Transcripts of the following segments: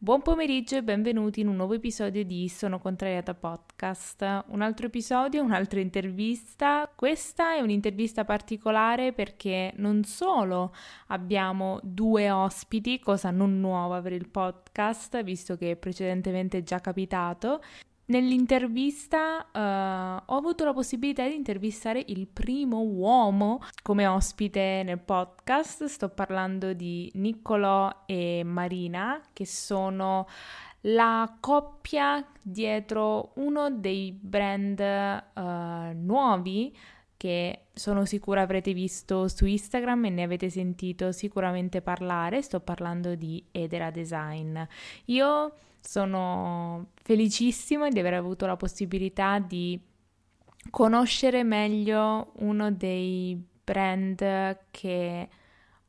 Buon pomeriggio e benvenuti in un nuovo episodio di Sono Contrariata Podcast. Un altro episodio, un'altra intervista. Questa è un'intervista particolare perché non solo abbiamo due ospiti, cosa non nuova per il podcast, visto che precedentemente è già capitato, Nell'intervista uh, ho avuto la possibilità di intervistare il primo uomo come ospite nel podcast. Sto parlando di Niccolò e Marina, che sono la coppia dietro uno dei brand uh, nuovi che sono sicura avrete visto su Instagram e ne avete sentito sicuramente parlare. Sto parlando di Edera Design. Io sono felicissima di aver avuto la possibilità di conoscere meglio uno dei brand che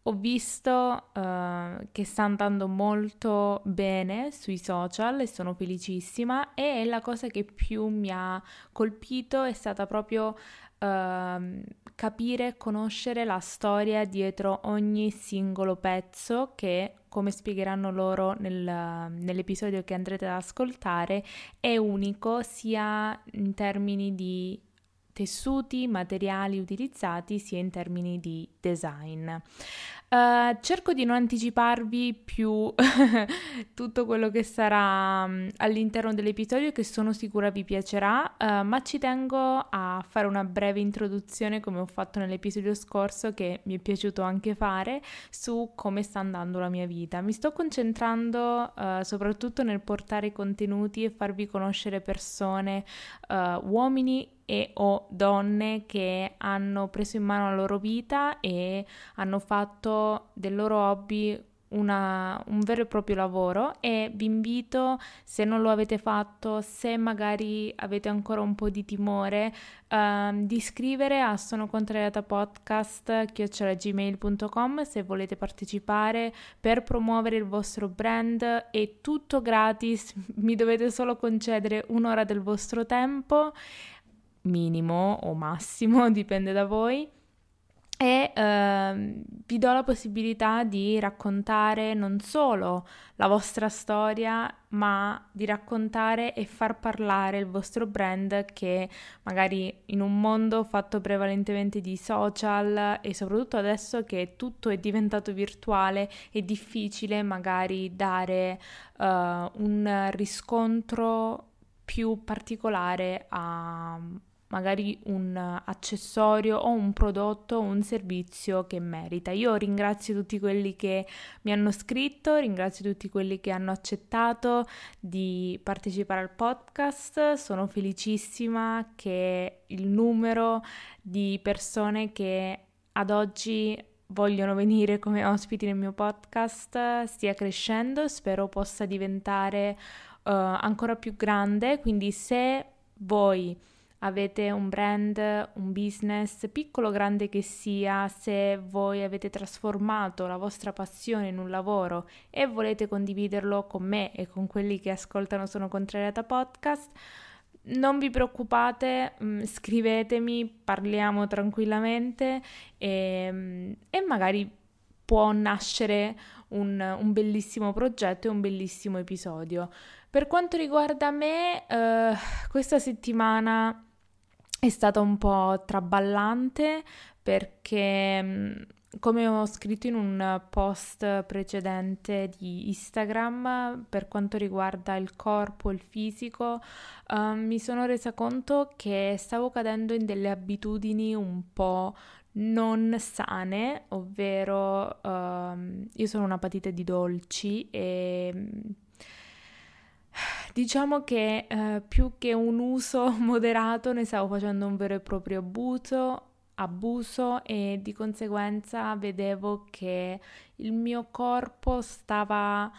ho visto uh, che sta andando molto bene sui social e sono felicissima. E la cosa che più mi ha colpito è stata proprio uh, capire conoscere la storia dietro ogni singolo pezzo che come spiegheranno loro nel, nell'episodio che andrete ad ascoltare, è unico sia in termini di tessuti, materiali utilizzati, sia in termini di design. Uh, cerco di non anticiparvi più tutto quello che sarà um, all'interno dell'episodio che sono sicura vi piacerà, uh, ma ci tengo a fare una breve introduzione come ho fatto nell'episodio scorso che mi è piaciuto anche fare su come sta andando la mia vita. Mi sto concentrando uh, soprattutto nel portare contenuti e farvi conoscere persone, uomini e o donne che hanno preso in mano la loro vita e hanno fatto del loro hobby una, un vero e proprio lavoro. E vi invito, se non lo avete fatto, se magari avete ancora un po' di timore, uh, di scrivere a sono contrariata podcast gmail.com se volete partecipare per promuovere il vostro brand è tutto gratis, mi dovete solo concedere un'ora del vostro tempo minimo o massimo, dipende da voi. E eh, vi do la possibilità di raccontare non solo la vostra storia, ma di raccontare e far parlare il vostro brand che magari in un mondo fatto prevalentemente di social e soprattutto adesso che tutto è diventato virtuale è difficile magari dare uh, un riscontro più particolare a, magari un accessorio o un prodotto o un servizio che merita. Io ringrazio tutti quelli che mi hanno scritto, ringrazio tutti quelli che hanno accettato di partecipare al podcast, sono felicissima che il numero di persone che ad oggi vogliono venire come ospiti nel mio podcast stia crescendo, spero possa diventare uh, ancora più grande, quindi se voi avete un brand, un business, piccolo o grande che sia, se voi avete trasformato la vostra passione in un lavoro e volete condividerlo con me e con quelli che ascoltano Sono Contrariata Podcast, non vi preoccupate, mm, scrivetemi, parliamo tranquillamente e, e magari può nascere un, un, bellissimo progetto e un bellissimo episodio. Per quanto riguarda me, eh, questa settimana è stata un po' traballante perché mm, come ho scritto in un post precedente di Instagram per quanto riguarda il corpo, il fisico, uh, mi sono resa conto che stavo cadendo in delle abitudini un po' non sane, ovvero uh, io sono una patita di dolci e Diciamo che eh, più che un uso moderato ne stavo facendo un vero e proprio abuso, abuso e di conseguenza vedevo che il mio corpo stava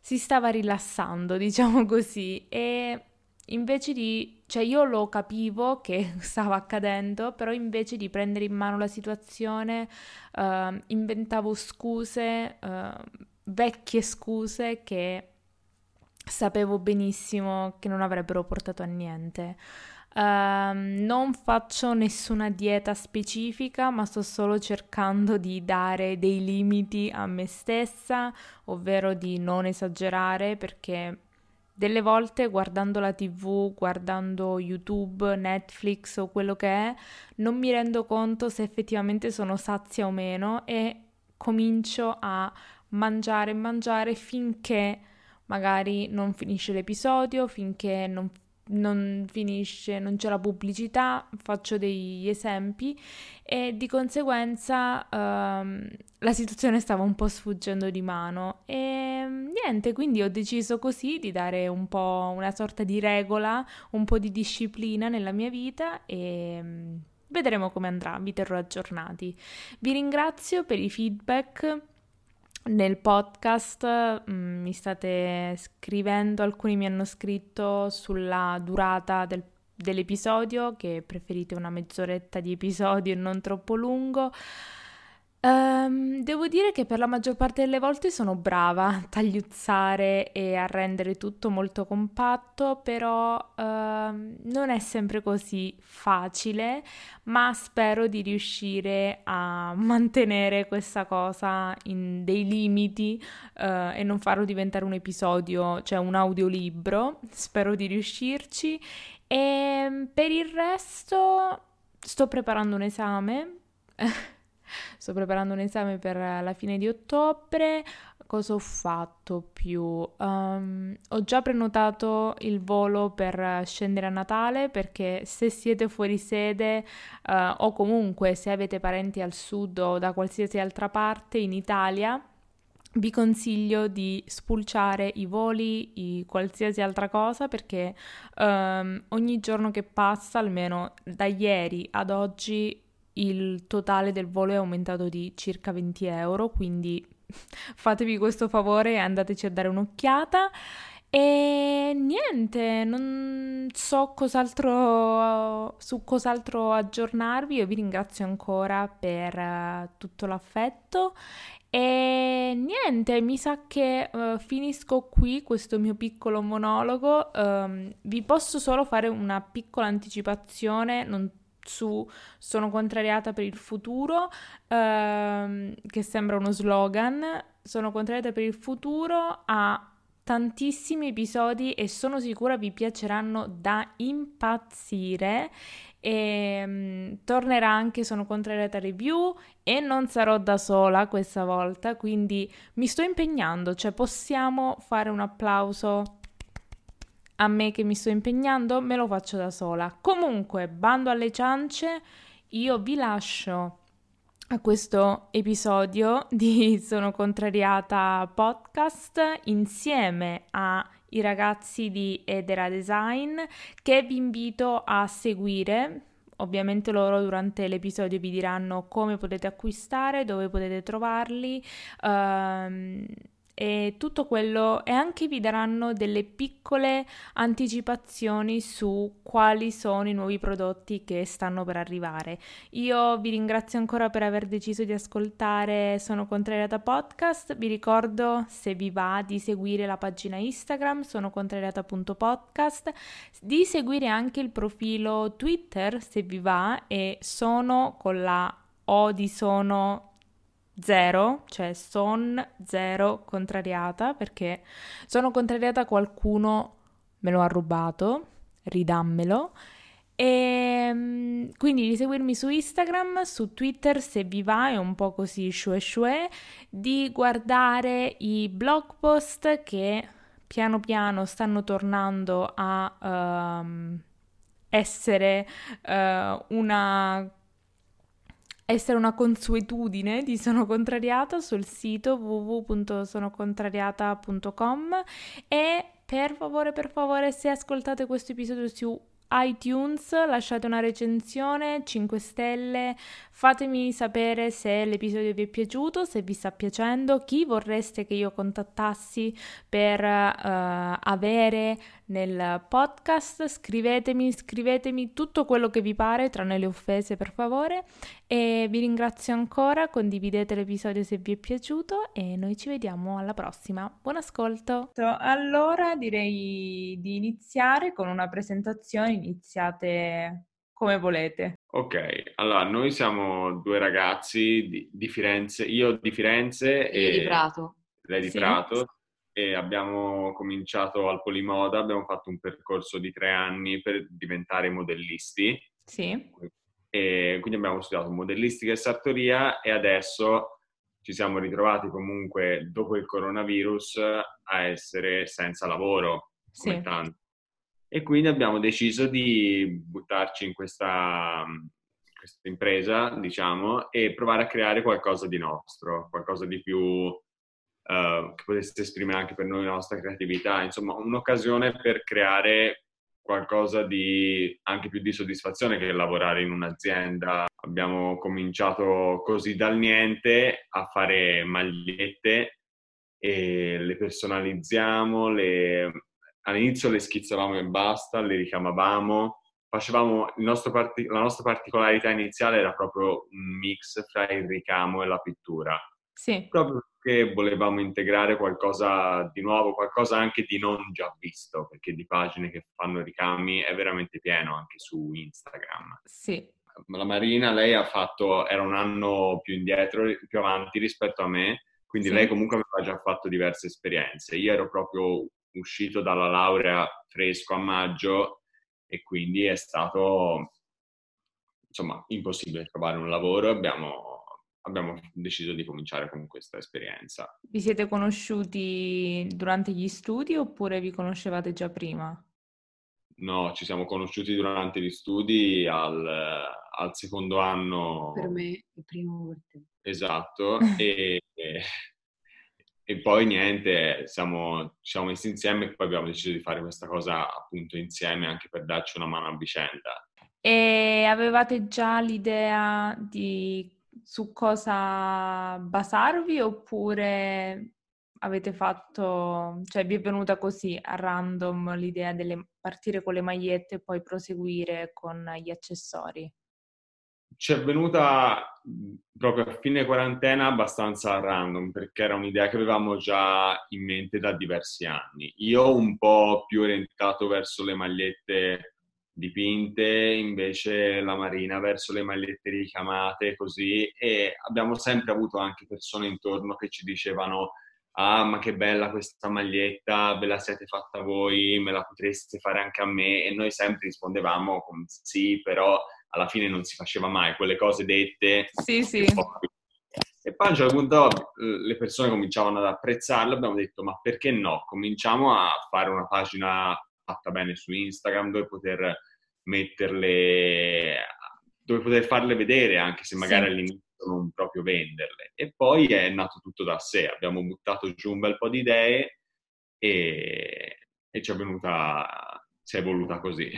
si stava rilassando, diciamo così, e invece di cioè io lo capivo che stava accadendo, però invece di prendere in mano la situazione uh, inventavo scuse, uh, vecchie scuse che sapevo benissimo che non avrebbero portato a niente. Uh, non faccio nessuna dieta specifica, ma sto solo cercando di dare dei limiti a me stessa, ovvero di non esagerare perché delle volte guardando la TV, guardando YouTube, Netflix o quello che è, non mi rendo conto se effettivamente sono sazia o meno e comincio a mangiare e mangiare finché magari non finisce l'episodio, finché non non finisce, non c'è la pubblicità, faccio degli esempi e di conseguenza ehm, la situazione stava un po' sfuggendo di mano e niente, quindi ho deciso così di dare un po' una sorta di regola, un po' di disciplina nella mia vita e vedremo come andrà, vi terrò aggiornati. Vi ringrazio per i feedback nel podcast mm, mi state scrivendo, alcuni mi hanno scritto sulla durata del, dell'episodio, che preferite una mezz'oretta di episodio e non troppo lungo. Um, devo dire che per la maggior parte delle volte sono brava a tagliuzzare e a rendere tutto molto compatto, però uh, non è sempre così facile, ma spero di riuscire a mantenere questa cosa in dei limiti uh, e non farlo diventare un episodio, cioè un audiolibro. Spero di riuscirci. E ehm, per il resto sto preparando un esame. sto preparando un esame per la fine di ottobre. Cosa ho fatto più? Um, ho già prenotato il volo per scendere a Natale perché se siete fuori sede uh, o comunque se avete parenti al sud o da qualsiasi altra parte in Italia, vi consiglio di spulciare i voli, i qualsiasi altra cosa perché um, ogni giorno che passa, almeno da ieri ad oggi, il totale del volo è aumentato di circa 20 euro, quindi fatevi questo favore e andateci a dare un'occhiata. E niente, non so cos'altro, su cos'altro aggiornarvi. Io vi ringrazio ancora per uh, tutto l'affetto. E niente, mi sa che uh, finisco qui questo mio piccolo monologo. Um, vi posso solo fare una piccola anticipazione, non su sono contrariata per il futuro, ehm, che sembra uno slogan, sono contrariata per il futuro a tantissimi episodi e sono sicura vi piaceranno da impazzire. E um, tornerà anche sono contrariata review e non sarò da sola questa volta quindi mi sto impegnando cioè possiamo fare un applauso a me che mi sto impegnando, me lo faccio da sola. Comunque, bando alle ciance, io vi lascio a questo episodio di Sono Contrariata podcast insieme ai ragazzi di Edera Design che vi invito a seguire. Ovviamente loro durante l'episodio vi diranno come potete acquistare, dove potete trovarli. Um, e tutto quello e anche vi daranno delle piccole anticipazioni su quali sono i nuovi prodotti che stanno per arrivare. Io vi ringrazio ancora per aver deciso di ascoltare Sono Contrariata Podcast. Vi ricordo se vi va di seguire la pagina Instagram sono contrariata.podcast, di seguire anche il profilo Twitter se vi va e sono con la O di sono zero, cioè son zero contrariata perché sono contrariata a qualcuno me lo ha rubato, ridammelo. E ehm, quindi di seguirmi su Instagram, su Twitter se vi va, è un po' così shue shue, di guardare i blog post che piano piano stanno tornando a um, essere uh, una essere una consuetudine di Sono Contrariata sul sito www.sonocontrariata.com e per favore, per favore, se ascoltate questo episodio su iTunes, lasciate una recensione, 5 stelle, fatemi sapere se l'episodio vi è piaciuto, se vi sta piacendo, chi vorreste che io contattassi per uh, avere nel podcast, scrivetemi, scrivetemi tutto quello che vi pare, tranne le offese per favore e vi ringrazio ancora, condividete l'episodio se vi è piaciuto e noi ci vediamo alla prossima. Buon ascolto! Allora direi di iniziare con una presentazione iniziate come volete. Ok, allora noi siamo due ragazzi di, di Firenze, io di Firenze e di Prato. Lei di sì. Prato e abbiamo cominciato al Polimoda, abbiamo fatto un percorso di tre anni per diventare modellisti. Sì. E quindi abbiamo studiato modellistica e sartoria e adesso ci siamo ritrovati comunque dopo il coronavirus a essere senza lavoro, come sì. tanti. E quindi abbiamo deciso di buttarci in questa, questa impresa, diciamo, e provare a creare qualcosa di nostro, qualcosa di più Uh, che potesse esprimere anche per noi la nostra creatività, insomma un'occasione per creare qualcosa di anche più di soddisfazione che lavorare in un'azienda. Abbiamo cominciato così dal niente a fare magliette e le personalizziamo, le... all'inizio le schizzavamo e basta, le ricamavamo, facevamo parti... la nostra particolarità iniziale era proprio un mix fra il ricamo e la pittura. Sì. Proprio perché volevamo integrare qualcosa di nuovo, qualcosa anche di non già visto, perché di pagine che fanno ricami è veramente pieno anche su Instagram. Sì. La Marina, lei ha fatto, era un anno più indietro, più avanti rispetto a me, quindi sì. lei comunque aveva già fatto diverse esperienze. Io ero proprio uscito dalla laurea fresco a maggio e quindi è stato insomma impossibile trovare un lavoro. Abbiamo abbiamo deciso di cominciare con questa esperienza. Vi siete conosciuti durante gli studi oppure vi conoscevate già prima? No, ci siamo conosciuti durante gli studi al, al secondo anno. Per me, il primo per te. Esatto, e, e, e, poi niente, siamo, siamo messi insieme e poi abbiamo deciso di fare questa cosa appunto insieme anche per darci una mano a vicenda. E avevate già l'idea di su cosa basarvi oppure avete fatto, cioè vi è venuta così a random l'idea di partire con le magliette e poi proseguire con gli accessori? Ci è venuta proprio a fine quarantena abbastanza random perché era un'idea che avevamo già in mente da diversi anni. Io un po' più orientato verso le magliette dipinte, invece la Marina verso le magliette ricamate, così, e abbiamo sempre avuto anche persone intorno che ci dicevano ah ma che bella questa maglietta, ve la siete fatta voi, me la potreste fare anche a me e noi sempre rispondevamo con sì, però alla fine non si faceva mai quelle cose dette. Sì, sì. E poi, e poi a un certo punto le persone cominciavano ad apprezzarlo, abbiamo detto ma perché no? Cominciamo a fare una pagina fatta bene su Instagram, dove poter metterle, dove poter farle vedere, anche se magari sì. all'inizio non proprio venderle. E poi è nato tutto da sé, abbiamo buttato giù un bel po' di idee e, e ci è venuta, si è evoluta così.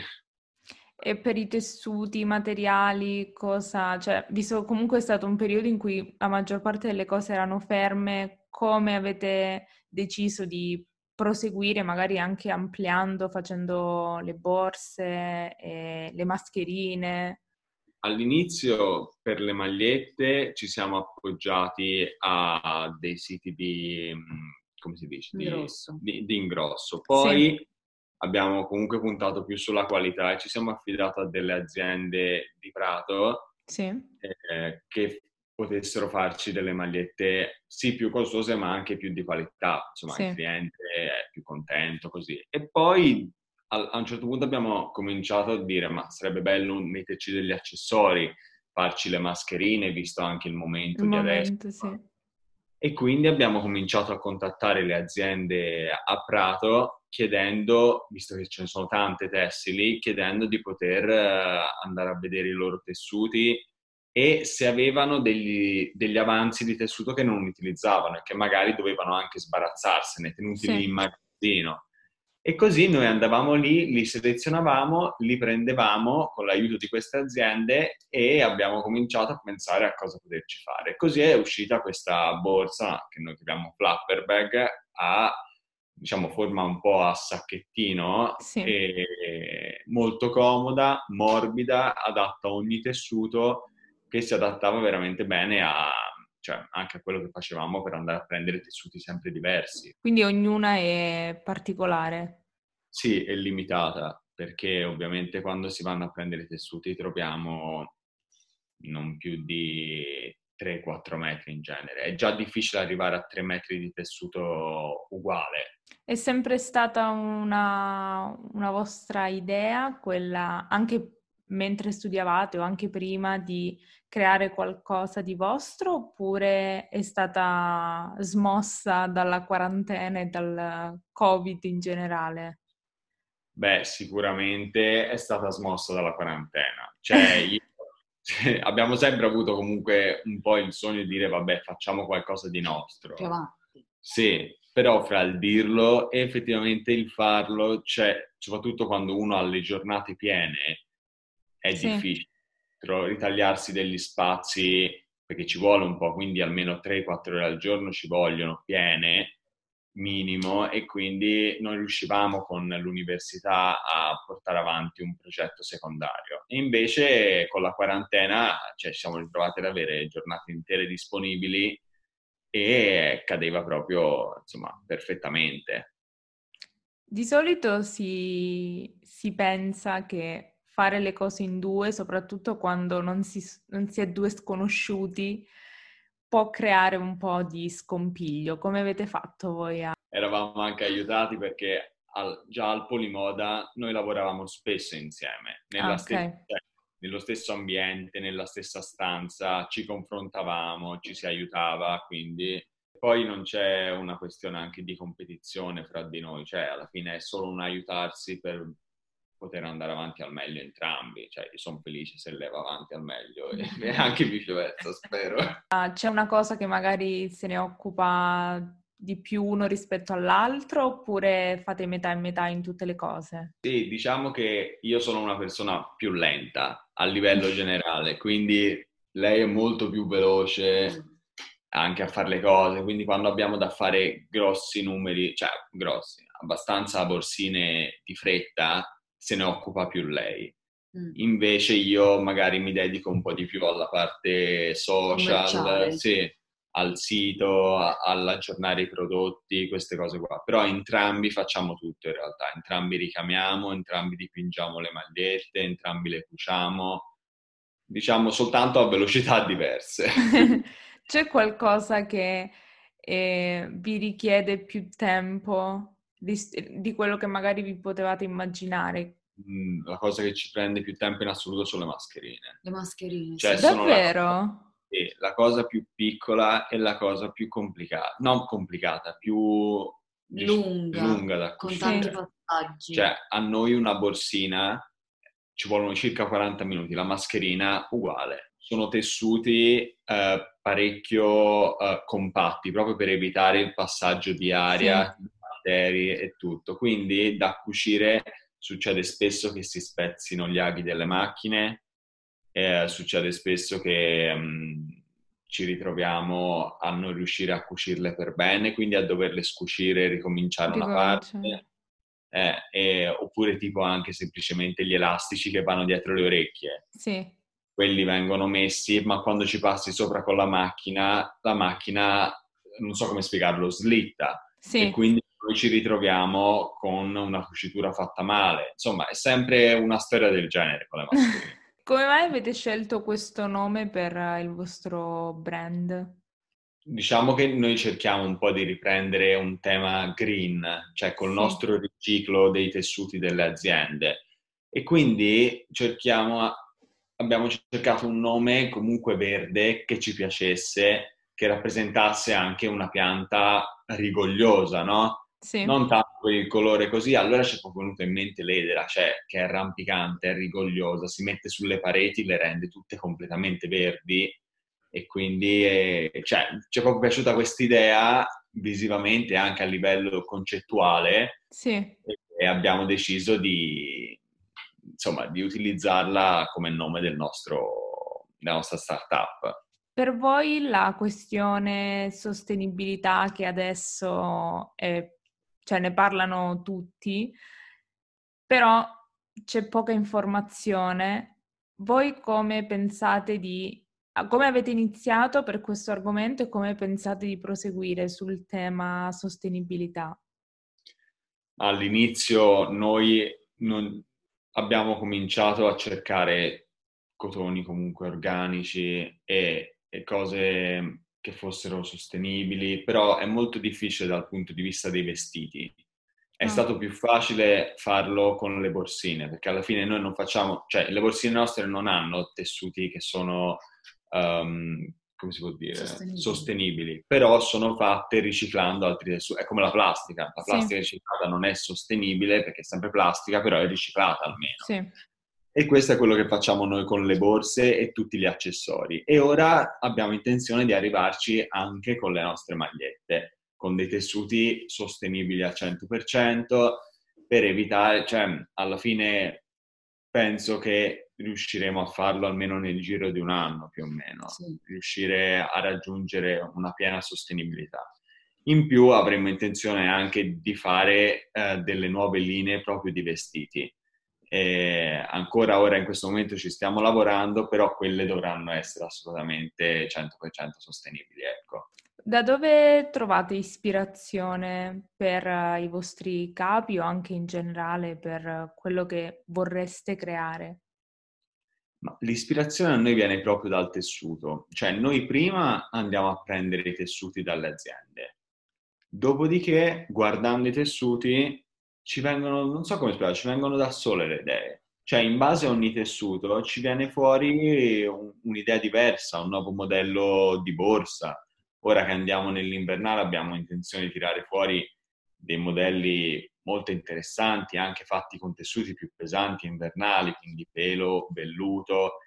E per i tessuti, i materiali, cosa, cioè, visto comunque è stato un periodo in cui la maggior parte delle cose erano ferme, come avete deciso di proseguire magari anche ampliando, facendo le borse, e le mascherine? All'inizio per le magliette ci siamo appoggiati a dei siti di, mm, come si dice? Di, ingrosso. Di, di ingrosso. Poi sì. Abbiamo comunque puntato più sulla qualità e ci siamo affidati a delle aziende di Prato sì. eh, che potessero farci delle magliette sì più costose ma anche più di qualità, insomma sì. il cliente è più contento così. E poi a, a, un certo punto abbiamo cominciato a dire ma sarebbe bello metterci degli accessori, farci le mascherine visto anche il momento il di momento, adesso. Sì. E quindi abbiamo cominciato a contattare le aziende a Prato chiedendo, visto che ce ne sono tante tessili, chiedendo di poter eh, andare a vedere i loro tessuti e se avevano degli, degli, avanzi di tessuto che non utilizzavano e che magari dovevano anche sbarazzarsene, tenuti sì. lì in magazzino. E così noi andavamo lì, li selezionavamo, li prendevamo con l'aiuto di queste aziende e abbiamo cominciato a pensare a cosa poterci fare. Così è uscita questa borsa che noi chiamiamo flapper bag a diciamo forma un po' a sacchettino sì. molto comoda, morbida, adatta a ogni tessuto che si adattava veramente bene a, cioè, anche a quello che facevamo per andare a prendere tessuti sempre diversi. Quindi ognuna è particolare? Sì, è limitata. perché ovviamente quando si vanno a prendere tessuti troviamo non più di 3-4 metri in genere. È già difficile arrivare a 3 metri di tessuto uguale. È sempre stata una, una vostra idea, quella anche mentre studiavate o anche prima di creare qualcosa di vostro oppure è stata smossa dalla quarantena e dal Covid in generale? Beh, sicuramente è stata smossa dalla quarantena. Cioè, io, abbiamo sempre avuto comunque un po' il sogno di dire, vabbè, facciamo qualcosa di nostro. Più avanti. Sì, però fra il dirlo e effettivamente il farlo, cioè, soprattutto quando uno ha le giornate piene, è sì. difficile ritagliarsi degli spazi perché ci vuole un po', quindi almeno 3-4 ore al giorno ci vogliono piene minimo e quindi noi riuscivamo con l'università a portare avanti un progetto secondario. E invece con la quarantena cioè, ci siamo ritrovati ad avere giornate intere disponibili e cadeva proprio insomma perfettamente. Di solito si, si pensa che fare le cose in due, soprattutto quando non si, non si è due sconosciuti, può creare un po' di scompiglio. Come avete fatto voi? A... Eravamo anche aiutati perché al, già al Polimoda noi lavoravamo spesso insieme, nella ah, stessa, okay. cioè, nello stesso ambiente, nella stessa stanza, ci confrontavamo, ci si aiutava, quindi poi non c'è una questione anche di competizione fra di noi, cioè alla fine è solo un aiutarsi per poter andare avanti al meglio entrambi, cioè io sono felice se leva avanti al meglio e anche viceversa, spero. Uh, c'è una cosa che magari se ne occupa di più uno rispetto all'altro oppure fate metà e metà in tutte le cose? Sì, diciamo che io sono una persona più lenta a livello generale, quindi lei è molto più veloce anche a fare le cose, quindi quando abbiamo da fare grossi numeri, cioè grossi, abbastanza borsine di fretta, se ne occupa più lei. Mm. Invece io magari mi dedico un po' di più alla parte social, sì, al sito, a, all'aggiornare i prodotti, queste cose qua. Però entrambi facciamo tutto in realtà, entrambi ricamiamo, entrambi dipingiamo le magliette, entrambi le cuciamo, diciamo soltanto a velocità diverse. C'è qualcosa che eh, vi richiede più tempo di, di quello che magari vi potevate immaginare? Mm, la cosa che ci prende più tempo in assoluto sono le mascherine. Le mascherine, cioè, sì. Davvero? La, sì, la cosa più piccola e la cosa più complicata, non complicata, più lunga, lunga da con tanti passaggi. Cioè, a noi una borsina ci vogliono circa 40 minuti, la mascherina uguale. Sono tessuti eh, parecchio eh, compatti, proprio per evitare il passaggio di aria, sì batteri e tutto. Quindi da cucire succede spesso che si spezzino gli aghi delle macchine, eh, succede spesso che um, ci ritroviamo a non riuscire a cucirle per bene, quindi a doverle scucire e ricominciare una parte. Eh, eh, oppure tipo anche semplicemente gli elastici che vanno dietro le orecchie. Sì. Quelli vengono messi, ma quando ci passi sopra con la macchina, la macchina, non so come spiegarlo, slitta. Sì. E quindi noi ci ritroviamo con una cucitura fatta male. Insomma, è sempre una storia del genere con le mascherine. Come mai avete scelto questo nome per il vostro brand? Diciamo che noi cerchiamo un po' di riprendere un tema green, cioè col sì. nostro riciclo dei tessuti delle aziende. E quindi cerchiamo, abbiamo cercato un nome comunque verde che ci piacesse, che rappresentasse anche una pianta rigogliosa, no? Sì. Non tanto il colore così, allora ci è proprio venuto in mente l'edera, cioè che è rampicante, è rigogliosa, si mette sulle pareti, le rende tutte completamente verdi e quindi è, cioè, ci è proprio piaciuta questa idea visivamente anche a livello concettuale sì. e abbiamo deciso di, insomma, di utilizzarla come nome del nostro, della nostra startup. Per voi la questione sostenibilità che adesso è cioè ne parlano tutti, però c'è poca informazione. Voi come pensate di... come avete iniziato per questo argomento e come pensate di proseguire sul tema sostenibilità? All'inizio noi abbiamo cominciato a cercare cotoni comunque organici e, e cose che fossero sostenibili, però è molto difficile dal punto di vista dei vestiti. È oh. stato più facile farlo con le borsine, perché alla fine noi non facciamo, cioè le borsine nostre non hanno tessuti che sono, um, come si può dire, sostenibili. sostenibili. però sono fatte riciclando altri tessuti. È come la plastica, la plastica sì. riciclata non è sostenibile perché è sempre plastica, però è riciclata almeno. Sì. E questo è quello che facciamo noi con le borse e tutti gli accessori. E ora abbiamo intenzione di arrivarci anche con le nostre magliette, con dei tessuti sostenibili al 100% per evitare, cioè alla fine penso che riusciremo a farlo almeno nel giro di un anno più o meno, sì. riuscire a raggiungere una piena sostenibilità. In più avremo intenzione anche di fare eh, delle nuove linee proprio di vestiti e ancora ora in questo momento ci stiamo lavorando, però quelle dovranno essere assolutamente 100% sostenibili. Ecco. Da dove trovate ispirazione per uh, i vostri capi o anche in generale per quello che vorreste creare? L'ispirazione a noi viene proprio dal tessuto, cioè noi prima andiamo a prendere i tessuti dalle aziende, dopodiché guardando i tessuti ci vengono, non so come spiegare, ci vengono da sole le idee. Cioè, in base a ogni tessuto ci viene fuori un, un'idea diversa, un nuovo modello di borsa. Ora che andiamo nell'invernale abbiamo intenzione di tirare fuori dei modelli molto interessanti, anche fatti con tessuti più pesanti invernali, quindi pelo, velluto,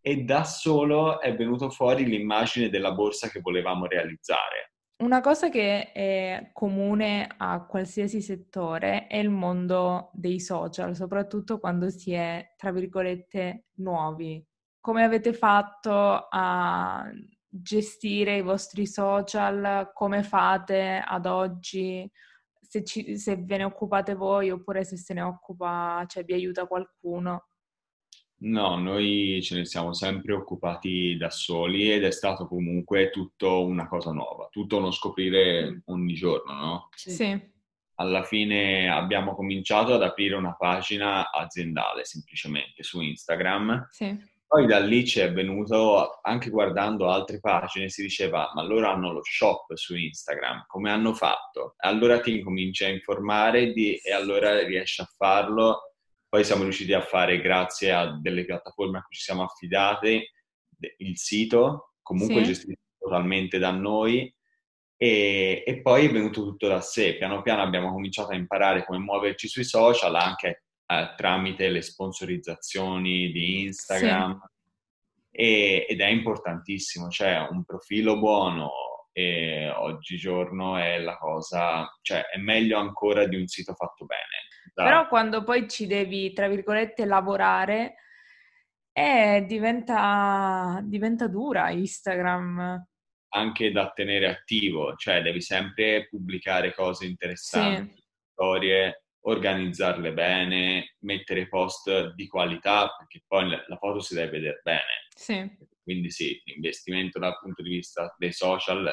e da solo è venuto fuori l'immagine della borsa che volevamo realizzare. Una cosa che è comune a qualsiasi settore è il mondo dei social, soprattutto quando si è, tra virgolette, nuovi. Come avete fatto a gestire i vostri social? Come fate ad oggi? Se, ci, se ve ne occupate voi oppure se se ne occupa, cioè vi aiuta qualcuno? No, noi ce ne siamo sempre occupati da soli ed è stato comunque tutto una cosa nuova, tutto uno scoprire ogni giorno, no? Sì. Alla fine abbiamo cominciato ad aprire una pagina aziendale semplicemente su Instagram. Sì. Poi da lì ci è venuto, anche guardando altre pagine, si diceva, ma loro hanno lo shop su Instagram, come hanno fatto? Allora ti incominci a informare di, e allora riesci a farlo poi siamo riusciti a fare, grazie a delle piattaforme a cui ci siamo affidati, il sito, comunque sì. gestito totalmente da noi, e, e, poi è venuto tutto da sé. Piano piano abbiamo cominciato a imparare come muoverci sui social, anche eh, tramite le sponsorizzazioni di Instagram. Sì. E, ed è importantissimo, cioè un profilo buono e oggigiorno è la cosa, cioè è meglio ancora di un sito fatto bene. Però quando poi ci devi, tra virgolette, lavorare, eh, diventa, diventa dura Instagram. Anche da tenere attivo, cioè devi sempre pubblicare cose interessanti, sì. storie, organizzarle bene, mettere post di qualità, perché poi la foto si deve vedere bene. Sì. Quindi sì, l'investimento dal punto di vista dei social,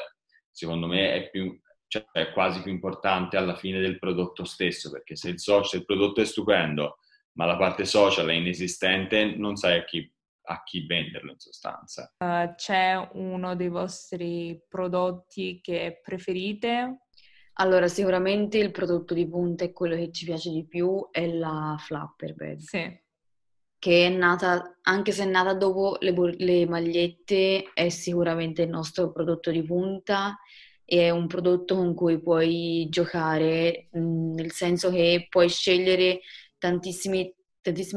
secondo me, è più cioè è quasi più importante alla fine del prodotto stesso, perché se il, social, se il prodotto è stupendo, ma la parte social è inesistente, non sai a chi, a chi venderlo in sostanza. Uh, c'è uno dei vostri prodotti che preferite? Allora, sicuramente il prodotto di punta e quello che ci piace di più è la Flapper Bag. Sì. Che è nata, anche se è nata dopo le, le magliette, è sicuramente il nostro prodotto di punta è un prodotto con cui puoi giocare, nel senso che puoi scegliere tantissime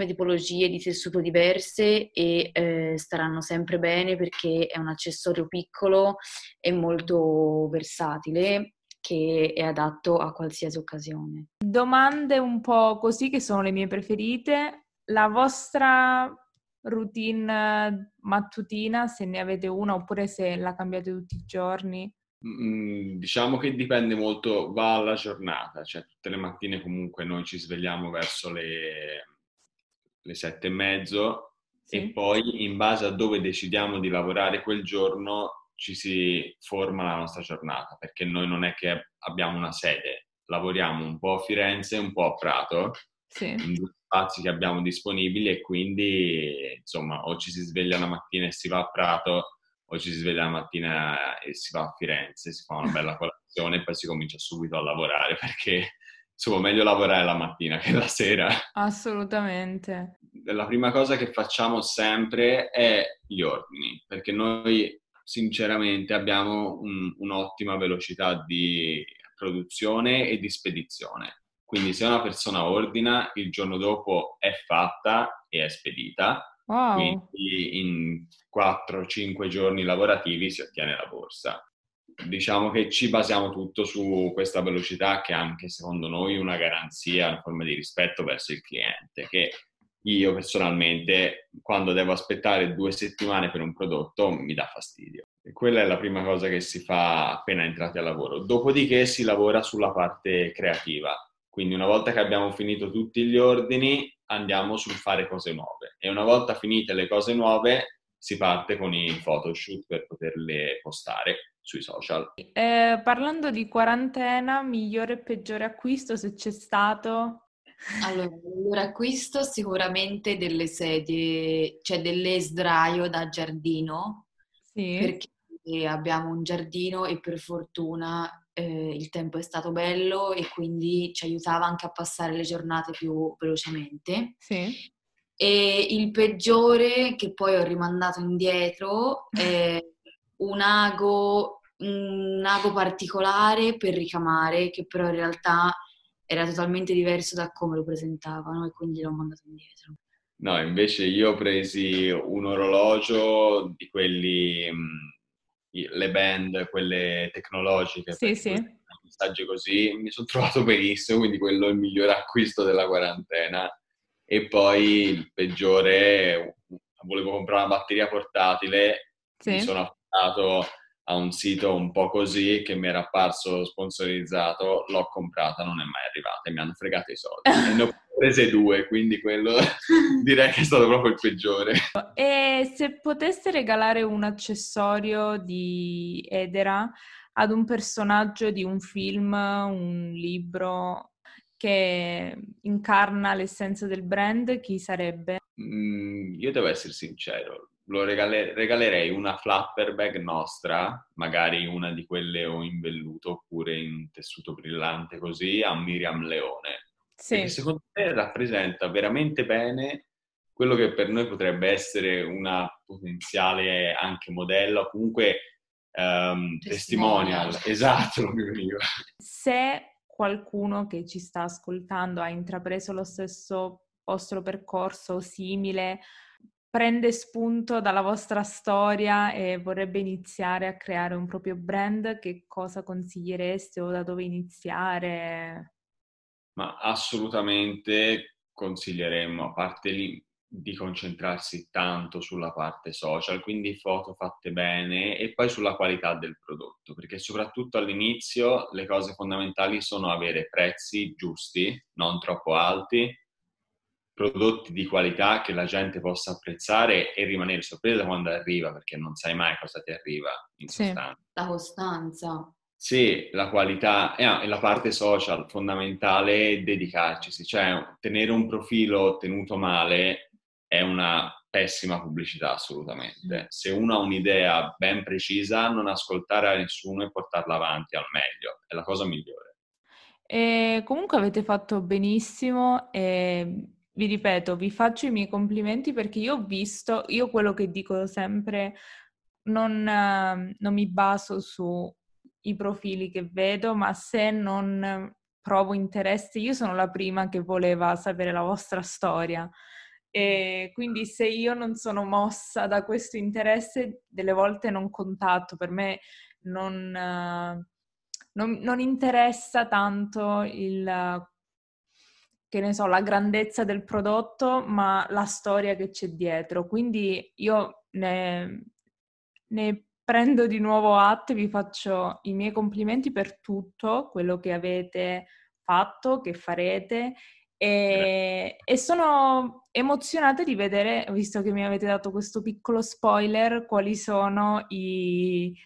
tipologie di tessuto diverse e eh, staranno sempre bene perché è un accessorio piccolo e molto versatile che è adatto a qualsiasi occasione. Domande un po' così che sono le mie preferite. La vostra routine mattutina, se ne avete una oppure se la cambiate tutti i giorni? Mm, diciamo che dipende molto, va alla giornata, cioè tutte le mattine comunque noi ci svegliamo verso le, le sette e mezzo sì. e poi in base a dove decidiamo di lavorare quel giorno ci si forma la nostra giornata, perché noi non è che abbiamo una sede, lavoriamo un po' a Firenze e un po' a Prato sì. in due spazi che abbiamo disponibili e quindi insomma o ci si sveglia la mattina e si va a Prato o ci si sveglia la mattina e si va a Firenze, si fa una bella colazione e poi si comincia subito a lavorare perché insomma meglio lavorare la mattina che la sera. Assolutamente. La prima cosa che facciamo sempre è gli ordini perché noi sinceramente abbiamo un, un'ottima velocità di produzione e di spedizione. Quindi se una persona ordina, il giorno dopo è fatta e è spedita. Wow. Quindi in 4-5 giorni lavorativi si ottiene la borsa. Diciamo che ci basiamo tutto su questa velocità che è anche secondo noi una garanzia, una forma di rispetto verso il cliente, che io personalmente quando devo aspettare due settimane per un prodotto mi dà fastidio. E quella è la prima cosa che si fa appena entrati al lavoro. Dopodiché si lavora sulla parte creativa. Quindi una volta che abbiamo finito tutti gli ordini andiamo sul fare cose nuove e una volta finite le cose nuove si parte con i photoshoot per poterle postare sui social. Eh, parlando di quarantena, migliore e peggiore acquisto se c'è stato? Allora, migliore acquisto sicuramente delle sedie, cioè delle sdraio da giardino, sì. perché abbiamo un giardino e per fortuna eh, il tempo è stato bello e quindi ci aiutava anche a passare le giornate più velocemente. Sì. E il peggiore che poi ho rimandato indietro è un ago, un ago particolare per ricamare che però in realtà era totalmente diverso da come lo presentavano e quindi l'ho mandato indietro. No, invece io ho presi un orologio di quelli, le band, quelle tecnologiche. Sì, sì. Messaggi così, mi sono trovato benissimo, quindi quello è il migliore acquisto della quarantena. E poi il peggiore, volevo comprare una batteria portatile, sì. mi sono affidato a un sito un po' così che mi era apparso sponsorizzato, l'ho comprata, non è mai arrivata e mi hanno fregato i soldi. ne ho prese due, quindi quello direi che è stato proprio il peggiore. E se poteste regalare un accessorio di Edera ad un personaggio di un film, un libro che incarna l'essenza del brand, chi sarebbe? Mm, io devo essere sincero, lo regale- regalerei una flapper bag nostra, magari una di quelle o in velluto oppure in tessuto brillante così, a Miriam Leone. Sì. Perché secondo me rappresenta veramente bene quello che per noi potrebbe essere una potenziale anche modello, comunque um, testimonial. testimonial. Esatto, mio. Se qualcuno che ci sta ascoltando ha intrapreso lo stesso vostro percorso simile, prende spunto dalla vostra storia e vorrebbe iniziare a creare un proprio brand, che cosa consigliereste o da dove iniziare? Ma assolutamente consiglieremmo, a parte lì, di concentrarsi tanto sulla parte social, quindi foto fatte bene e poi sulla qualità del prodotto, perché soprattutto all'inizio le cose fondamentali sono avere prezzi giusti, non troppo alti, prodotti di qualità che la gente possa apprezzare e rimanere sorpresa quando arriva, perché non sai mai cosa ti arriva in sì. sostanza. La costanza. Sì, la qualità e ah, la parte social fondamentale è dedicarci, cioè tenere un profilo tenuto male è una pessima pubblicità assolutamente. Se uno ha un'idea ben precisa, non ascoltare a nessuno e portarla avanti al meglio, è la cosa migliore. E comunque avete fatto benissimo e vi ripeto, vi faccio i miei complimenti perché io ho visto, io quello che dico sempre, non, non mi baso sui profili che vedo, ma se non provo interesse, io sono la prima che voleva sapere la vostra storia. E quindi se io non sono mossa da questo interesse, delle volte non contatto, per me non, non, non interessa tanto il che ne so, la grandezza del prodotto, ma la storia che c'è dietro. Quindi io ne, ne prendo di nuovo atto e vi faccio i miei complimenti per tutto quello che avete fatto, che farete e, e, sono emozionata di vedere, visto che mi avete dato questo piccolo spoiler, quali sono i,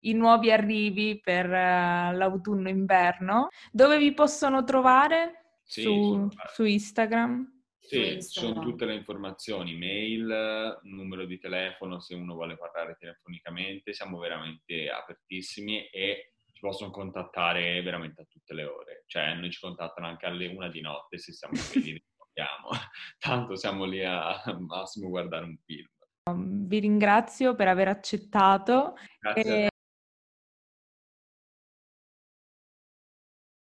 i nuovi arrivi per uh, l'autunno-inverno. Dove vi possono trovare? Sì, su, su Instagram? Sì, ci sono tutte le informazioni, mail, numero di telefono se uno vuole parlare telefonicamente, siamo veramente apertissimi e ci possono contattare veramente a tutte le ore, cioè noi ci contattano anche alle una di notte se siamo svegli tanto siamo lì a, a massimo guardare un film. Vi ringrazio per aver accettato Grazie